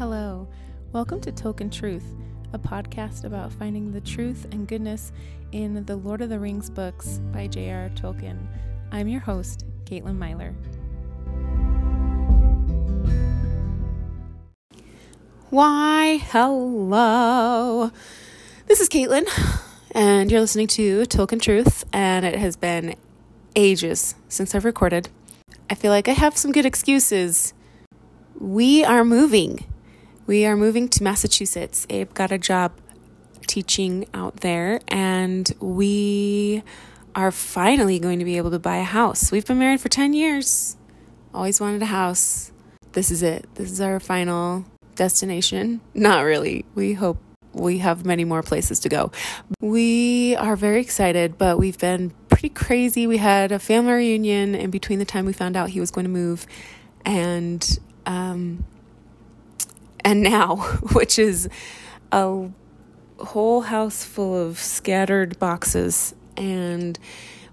Hello. Welcome to Tolkien Truth, a podcast about finding the truth and goodness in the Lord of the Rings books by J.R. Tolkien. I'm your host, Caitlin Myler. Why, hello. This is Caitlin, and you're listening to Tolkien Truth, and it has been ages since I've recorded. I feel like I have some good excuses. We are moving. We are moving to Massachusetts. Abe got a job teaching out there, and we are finally going to be able to buy a house. We've been married for 10 years, always wanted a house. This is it. This is our final destination. Not really. We hope we have many more places to go. We are very excited, but we've been pretty crazy. We had a family reunion in between the time we found out he was going to move and um and now, which is a whole house full of scattered boxes and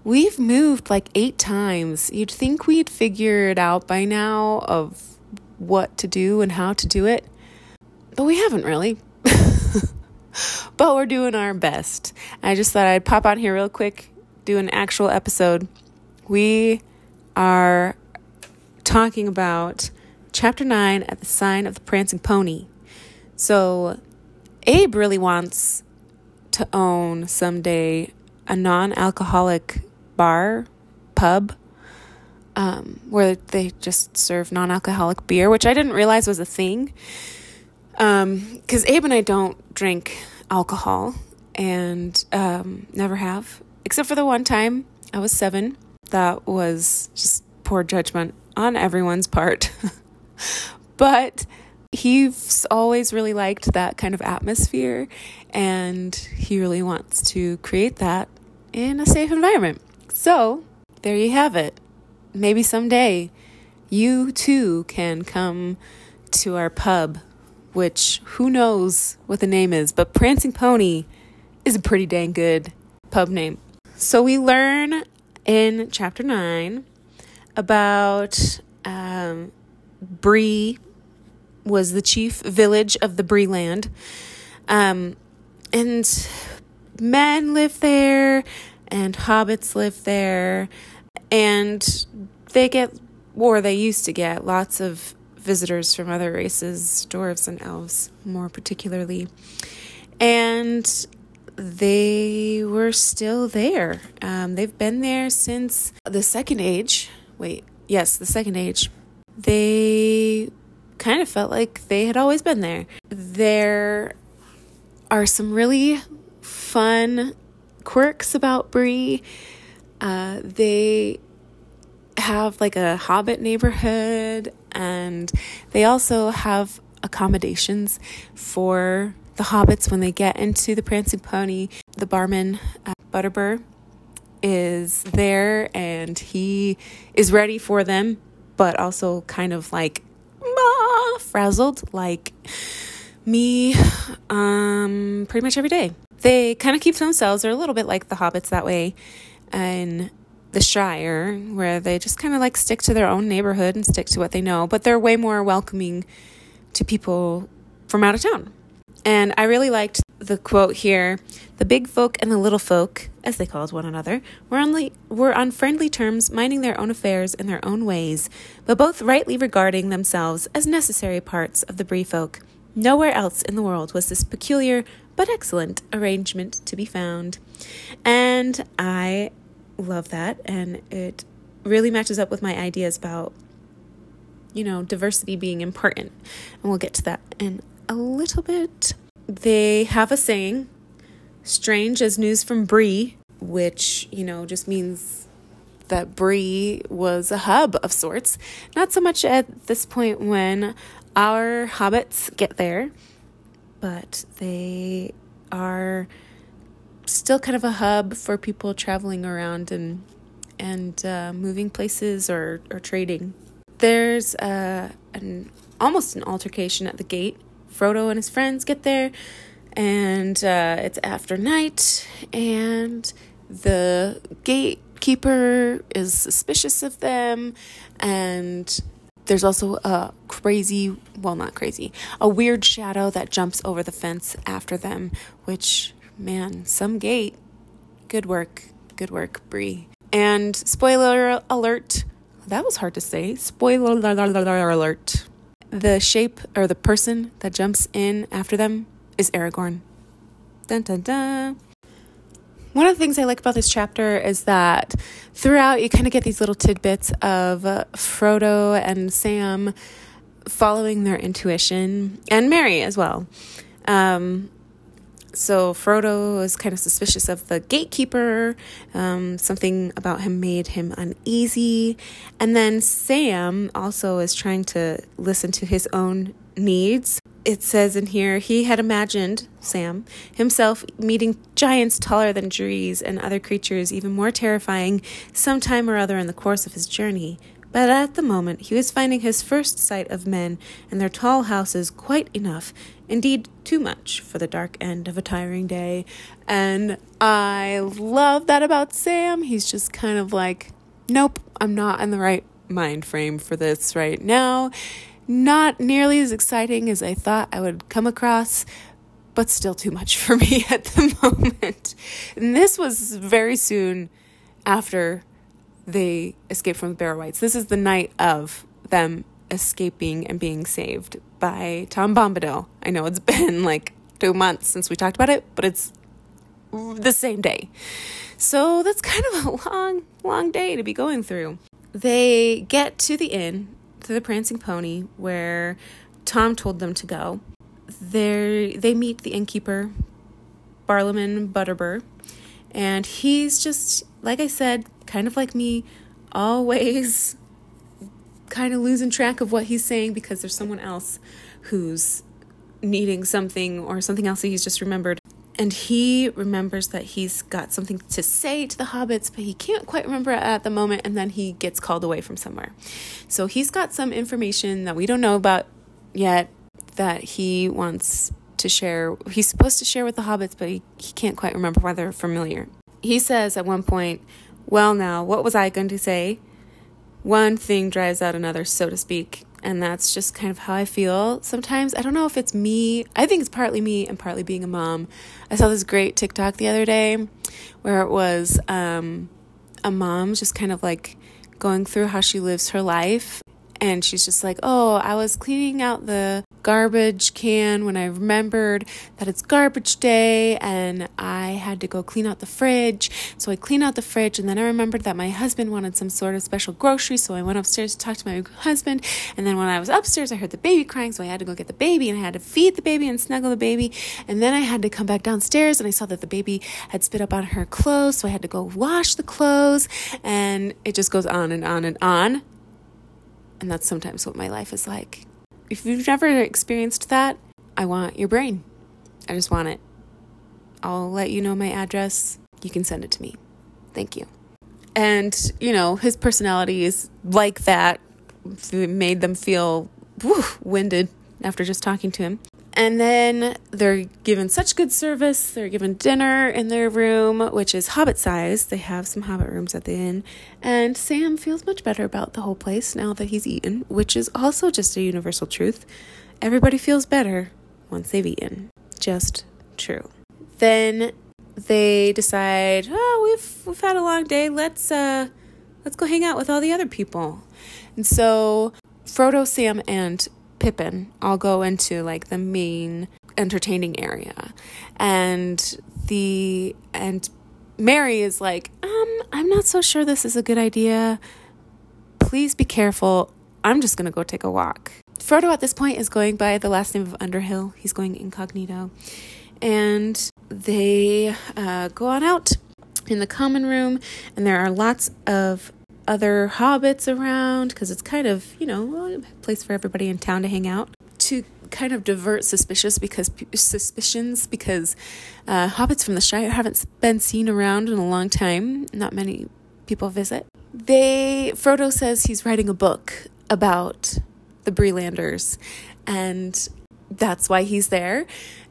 we've moved like 8 times. You'd think we'd figure it out by now of what to do and how to do it. But we haven't really. but we're doing our best. I just thought I'd pop on here real quick, do an actual episode. We are talking about chapter 9 at the sign of the prancing pony. So, Abe really wants to own someday a non alcoholic bar, pub, um, where they just serve non alcoholic beer, which I didn't realize was a thing. Because um, Abe and I don't drink alcohol and um, never have, except for the one time I was seven. That was just poor judgment on everyone's part. but he's always really liked that kind of atmosphere and he really wants to create that in a safe environment. So, there you have it. Maybe someday you too can come to our pub which who knows what the name is, but Prancing Pony is a pretty dang good pub name. So we learn in chapter 9 about um, Bree was the chief village of the Bree land. Um, and men live there and hobbits live there and they get or they used to get lots of visitors from other races, dwarves and elves more particularly. And they were still there. Um, they've been there since the Second Age. Wait, yes, the Second Age. They kind of felt like they had always been there. There are some really fun quirks about Bree. Uh, they have like a hobbit neighborhood and they also have accommodations for the hobbits when they get into the prancing pony the barman uh, butterbur is there and he is ready for them but also kind of like ah, frazzled like me um pretty much every day they kind of keep to themselves they're a little bit like the hobbits that way and the Shire, where they just kind of like stick to their own neighborhood and stick to what they know, but they're way more welcoming to people from out of town. And I really liked the quote here the big folk and the little folk, as they called one another, were on, were on friendly terms, minding their own affairs in their own ways, but both rightly regarding themselves as necessary parts of the Bree folk. Nowhere else in the world was this peculiar but excellent arrangement to be found. And I love that. And it really matches up with my ideas about, you know, diversity being important. And we'll get to that in a little bit. They have a saying, strange as news from Bree, which, you know, just means that Bree was a hub of sorts. Not so much at this point when our hobbits get there, but they are still kind of a hub for people traveling around and and uh, moving places or, or trading. There's uh, an almost an altercation at the gate. Frodo and his friends get there, and uh, it's after night, and the gatekeeper is suspicious of them, and there's also a crazy, well, not crazy, a weird shadow that jumps over the fence after them, which, man, some gate. Good work. Good work, Bree. And spoiler alert, that was hard to say. Spoiler alert. The shape or the person that jumps in after them is Aragorn. Dun dun dun. One of the things I like about this chapter is that throughout you kind of get these little tidbits of Frodo and Sam following their intuition, and Merry as well. Um, so Frodo is kind of suspicious of the gatekeeper. Um, something about him made him uneasy. And then Sam also is trying to listen to his own needs. It says in here, he had imagined, Sam, himself meeting giants taller than trees and other creatures even more terrifying some time or other in the course of his journey. But at the moment, he was finding his first sight of men and their tall houses quite enough, indeed, too much, for the dark end of a tiring day. And I love that about Sam. He's just kind of like, nope, I'm not in the right mind frame for this right now. Not nearly as exciting as I thought I would come across, but still too much for me at the moment. And this was very soon after they escape from the Barrow-wights. This is the night of them escaping and being saved by Tom Bombadil. I know it's been like two months since we talked about it, but it's the same day. So that's kind of a long, long day to be going through. They get to the inn, to the Prancing Pony, where Tom told them to go. There, they meet the innkeeper, Barliman Butterbur, and he's just, like I said, kind of like me, always kind of losing track of what he's saying because there's someone else who's needing something or something else that he's just remembered. And he remembers that he's got something to say to the hobbits, but he can't quite remember at the moment, and then he gets called away from somewhere. So he's got some information that we don't know about yet that he wants to share. He's supposed to share with the hobbits, but he, he can't quite remember why they're familiar. He says at one point, Well, now, what was I going to say? One thing drives out another, so to speak. And that's just kind of how I feel sometimes. I don't know if it's me. I think it's partly me and partly being a mom. I saw this great TikTok the other day where it was um, a mom just kind of like going through how she lives her life and she's just like, Oh, I was cleaning out the garbage can when I remembered that it's garbage day and I had to go clean out the fridge. So I cleaned out the fridge and then I remembered that my husband wanted some sort of special groceries. So I went upstairs to talk to my husband. And then when I was upstairs, I heard the baby crying. So I had to go get the baby and I had to feed the baby and snuggle the baby. And then I had to come back downstairs and I saw that the baby had spit up on her clothes. So I had to go wash the clothes. And it just goes on and on and on. And that's sometimes what my life is like. If you've never experienced that, I want your brain. I just want it. I'll let you know my address. You can send it to me. Thank you. And, you know, his personality is like that. It made them feel whew, winded after just talking to him. And then they're given such good service. They're given dinner in their room, which is hobbit size. They have some hobbit rooms at the inn. And Sam feels much better about the whole place now that he's eaten, which is also just a universal truth. Everybody feels better once they've eaten. Just true. Then they decide, oh, we've we've had a long day. Let's uh let's go hang out with all the other people. And so Frodo, Sam, and Pippin I'll go into like the main entertaining area. And the and Merry is like, um, I'm not so sure this is a good idea. Please be careful. I'm just gonna go take a walk. Frodo at this point is going by the last name of Underhill. He's going incognito. And they uh, go on out in the common room, and there are lots of other hobbits around because it's kind of, you know, a place for everybody in town to hang out. To kind of divert suspicious because suspicions because uh, hobbits from the Shire haven't been seen around in a long time. Not many people visit. They Frodo says he's writing a book about the Breelanders, and that's why he's there.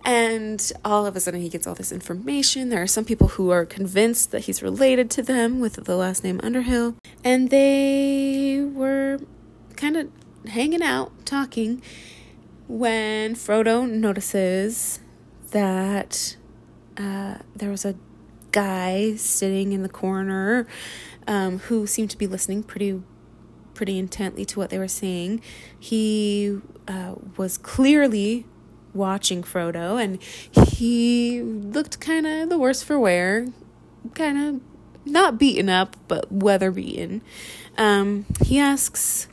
And all of a sudden, he gets all this information. There are some people who are convinced that he's related to them with the last name Underhill. And they were kind of hanging out, talking, when Frodo notices that uh, there was a guy sitting in the corner um, who seemed to be listening pretty pretty intently to what they were saying. He uh, was clearly watching Frodo, and he looked kind of the worse for wear, kind of not beaten up, but weather beaten. Um, he asks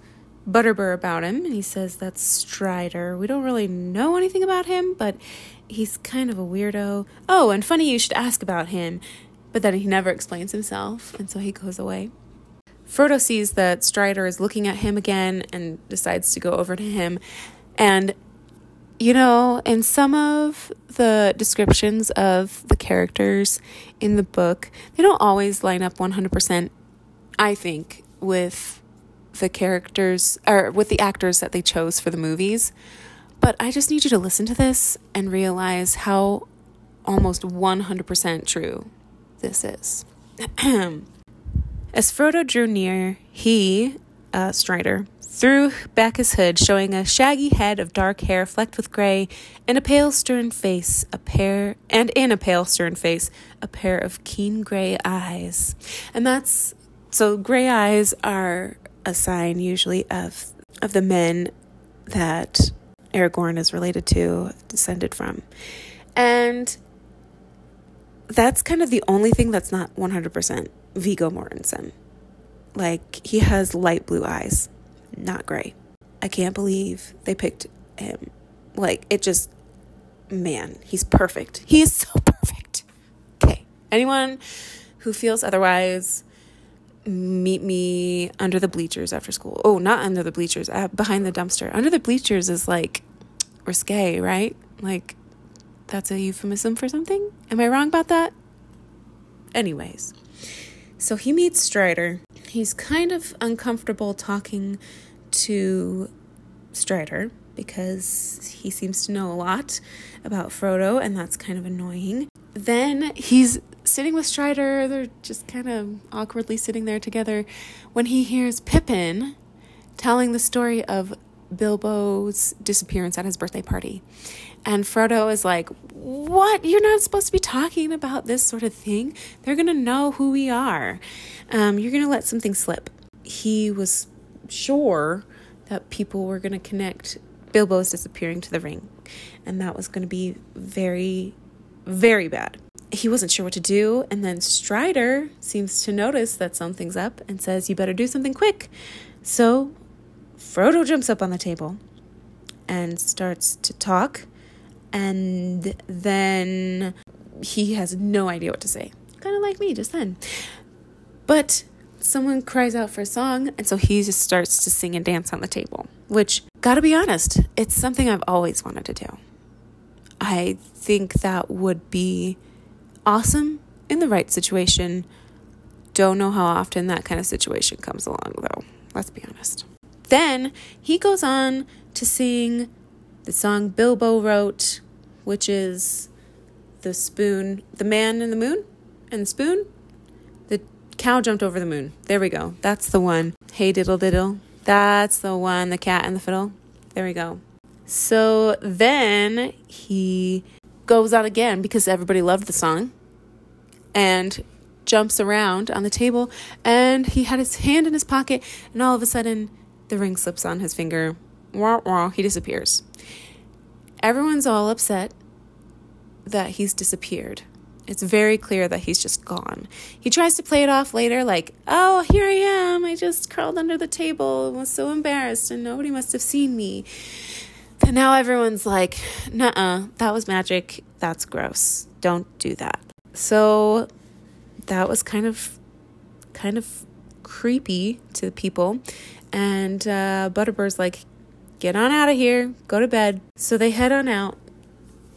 Butterbur about him, and he says that's Strider. We don't really know anything about him, but he's kind of a weirdo. Oh, and funny you should ask about him. But then he never explains himself, and so he goes away. Frodo sees that Strider is looking at him again and decides to go over to him. And, you know, in some of the descriptions of the characters in the book, they don't always line up 100%, I think, with the characters or with the actors that they chose for the movies. But I just need you to listen to this and realize how almost 100% true this is. As Frodo drew near, he, uh, Strider, threw back his hood, showing a shaggy head of dark hair flecked with gray, and a pale, stern face, a pair, and in a pale, stern face, a pair of keen gray eyes. And that's so gray eyes are a sign usually of of the men that Aragorn is related to, descended from. And that's kind of the only thing that's not 100% Viggo Mortensen. Like, he has light blue eyes, not gray. I can't believe they picked him. Like, it just, man, he's perfect. He is so perfect. Okay, anyone who feels otherwise, meet me under the bleachers after school. Oh, not under the bleachers, uh, behind the dumpster. Under the bleachers is like risque, right? Like, that's a euphemism for something? Am I wrong about that? Anyways, so he meets Strider. He's kind of uncomfortable talking to Strider because he seems to know a lot about Frodo, and that's kind of annoying. Then he's sitting with Strider, they're just kind of awkwardly sitting there together when he hears Pippin telling the story of Bilbo's disappearance at his birthday party. And Frodo is like, What? You're not supposed to be talking about this sort of thing. They're going to know who we are. Um, you're going to let something slip. He was sure that people were going to connect Bilbo's disappearing to the ring. And that was going to be very, very bad. He wasn't sure what to do. And then Strider seems to notice that something's up and says, You better do something quick. So Frodo jumps up on the table and starts to talk and then he has no idea what to say. Kind of like me just then. But someone cries out for a song, and so he just starts to sing and dance on the table, which, gotta be honest, it's something I've always wanted to do. I think that would be awesome in the right situation. Don't know how often that kind of situation comes along, though. Let's be honest. Then he goes on to sing the song Bilbo wrote which is the spoon, the man in the moon and the spoon. Cow jumped over the moon. There we go. That's the one. Hey diddle diddle. That's the one. The cat and the fiddle. There we go. So then he goes out again because everybody loved the song and jumps around on the table and he had his hand in his pocket and all of a sudden the ring slips on his finger. Wah, wah, he disappears. Everyone's all upset that he's disappeared. It's very clear that he's just gone. He tries to play it off later, like, oh, here I am. I just crawled under the table and was so embarrassed, and nobody must have seen me. And now everyone's like, nah, that was magic. That's gross. Don't do that. So that was kind of, kind of creepy to the people. And uh, Butterbur's like, get on out of here, go to bed. So they head on out.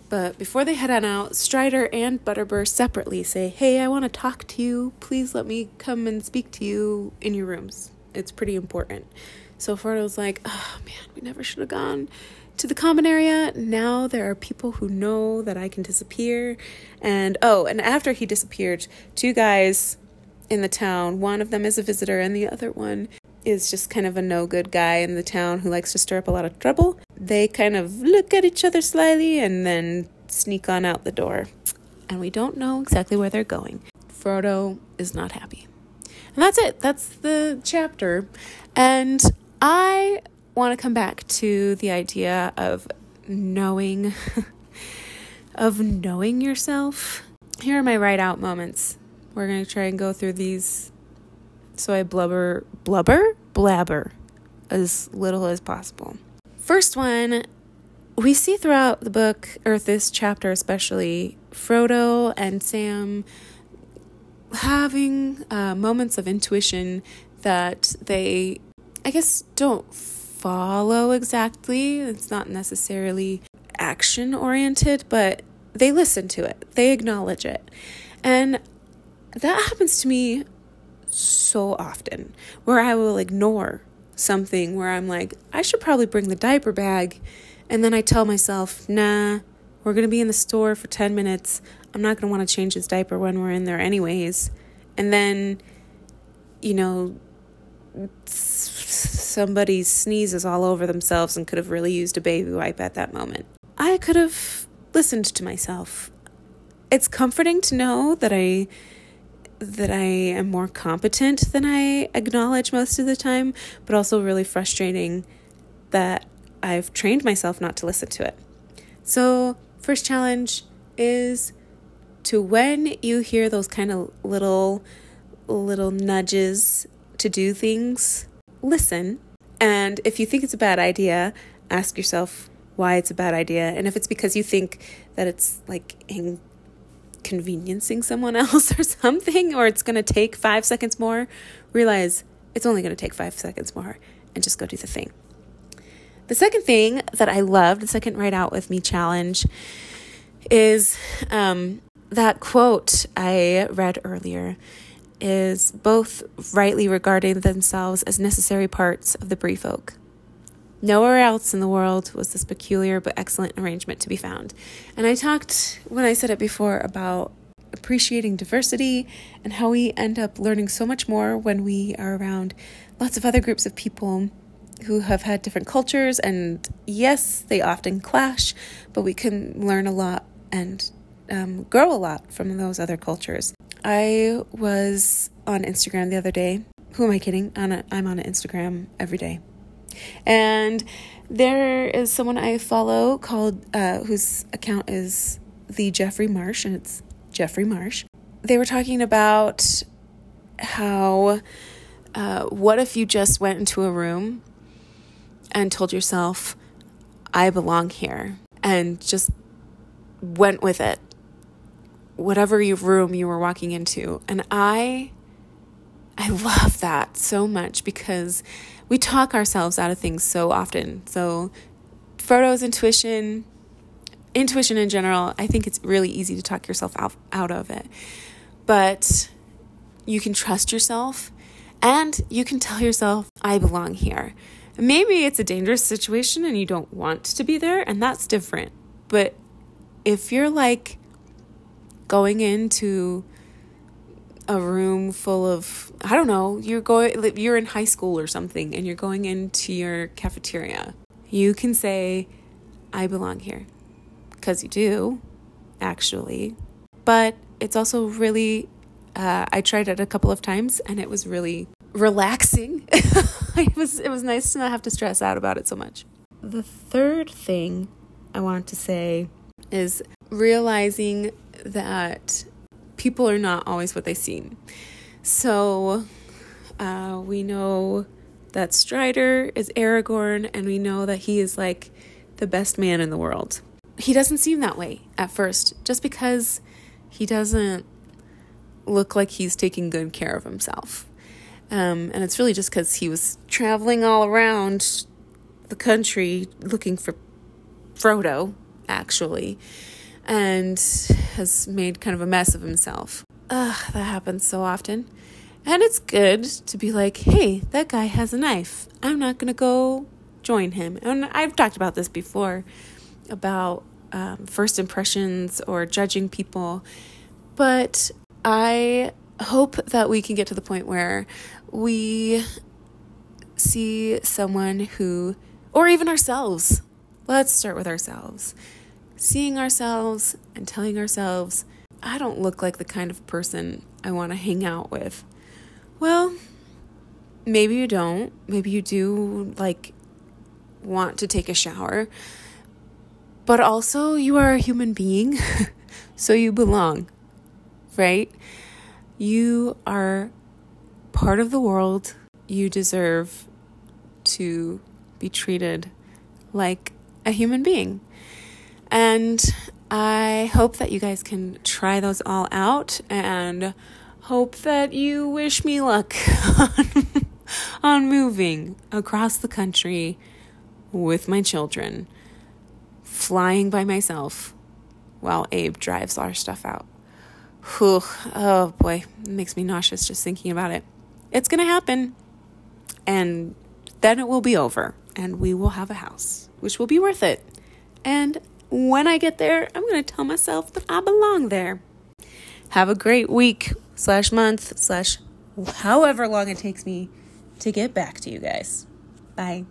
But before they head on out, Strider and Butterbur separately say, Hey, I want to talk to you. Please let me come and speak to you in your rooms. It's pretty important. So Frodo's like, Oh man, we never should have gone to the common area. Now there are people who know that I can disappear. And oh, and after he disappeared, two guys in the town, one of them is a visitor and the other one is just kind of a no good guy in the town who likes to stir up a lot of trouble. They kind of look at each other slyly and then sneak on out the door. And we don't know exactly where they're going. Frodo is not happy. And that's it. That's the chapter. And I want to come back to the idea of knowing of knowing yourself. Here are my write out moments. We're going to try and go through these so I blubber blubber blabber as little as possible. First one, we see throughout the book or this chapter especially Frodo and Sam having uh, moments of intuition that they, I guess, don't follow exactly. It's not necessarily action oriented, but they listen to it, they acknowledge it. And that happens to me so often where I will ignore something where I'm like, I should probably bring the diaper bag. And then I tell myself, nah, we're going to be in the store for 10 minutes. I'm not going to want to change his diaper when we're in there, anyways. And then, you know, somebody sneezes all over themselves and could have really used a baby wipe at that moment. I could have listened to myself. It's comforting to know that I that I am more competent than I acknowledge most of the time, but also really frustrating that I've trained myself not to listen to it. So, first challenge is to when you hear those kind of little little nudges to do things, listen. And if you think it's a bad idea, ask yourself why it's a bad idea. And if it's because you think that it's like inconveniencing someone else or something, or it's going to take five seconds more, realize it's only going to take five seconds more and just go do the thing. The second thing that I loved, the second Write Out With Me challenge, is um, that quote I read earlier is both rightly regarding themselves as necessary parts of the Bree folk. Nowhere else in the world was this peculiar but excellent arrangement to be found. And I talked, when I said it before, about appreciating diversity and how we end up learning so much more when we are around lots of other groups of people who have had different cultures. And yes, they often clash, but we can learn a lot and um, grow a lot from those other cultures. I was on Instagram the other day. Who am I kidding? I'm on Instagram every day. And there is someone I follow called, uh, whose account is the Jeffrey Marsh, and it's Jeffrey Marsh. They were talking about how, uh, what if you just went into a room and told yourself, I belong here, and just went with it whatever room you were walking into. And I I love that so much because we talk ourselves out of things so often. So Frodo's intuition, intuition in general, I think it's really easy to talk yourself out, out of it. But you can trust yourself and you can tell yourself, I belong here. Maybe it's a dangerous situation and you don't want to be there, and that's different. But if you're like, going into a room full of I don't know, you're going you're in high school or something and you're going into your cafeteria. You can say I belong here because you do actually. But it's also really uh, I tried it a couple of times and it was really relaxing. it was it was nice to not have to stress out about it so much. The third thing I want to say is realizing that people are not always what they seem. So uh, we know that Strider is Aragorn, and we know that he is like the best man in the world. He doesn't seem that way at first, just because he doesn't look like he's taking good care of himself. Um, and it's really just because he was traveling all around the country looking for Frodo, actually and has made kind of a mess of himself. Ugh, that happens so often. And it's good to be like, hey, that guy has a knife. I'm not going to go join him. And I've talked about this before about um, first impressions or judging people. But I hope that we can get to the point where we see someone who, or even ourselves, let's start with ourselves, seeing ourselves and telling ourselves, I don't look like the kind of person I want to hang out with. Well, maybe you don't. Maybe you do like want to take a shower. But also, you are a human being, so you belong, right? You are part of the world. You deserve to be treated like a human being. And I hope that you guys can try those all out and hope that you wish me luck on, on moving across the country with my children, flying by myself while Abe drives our stuff out. Whew, oh boy, it makes me nauseous just thinking about it. It's going to happen. And then it will be over, and we will have a house, which will be worth it. And when I get there, I'm going to tell myself that I belong there. Have a great week slash month slash however long it takes me to get back to you guys. Bye.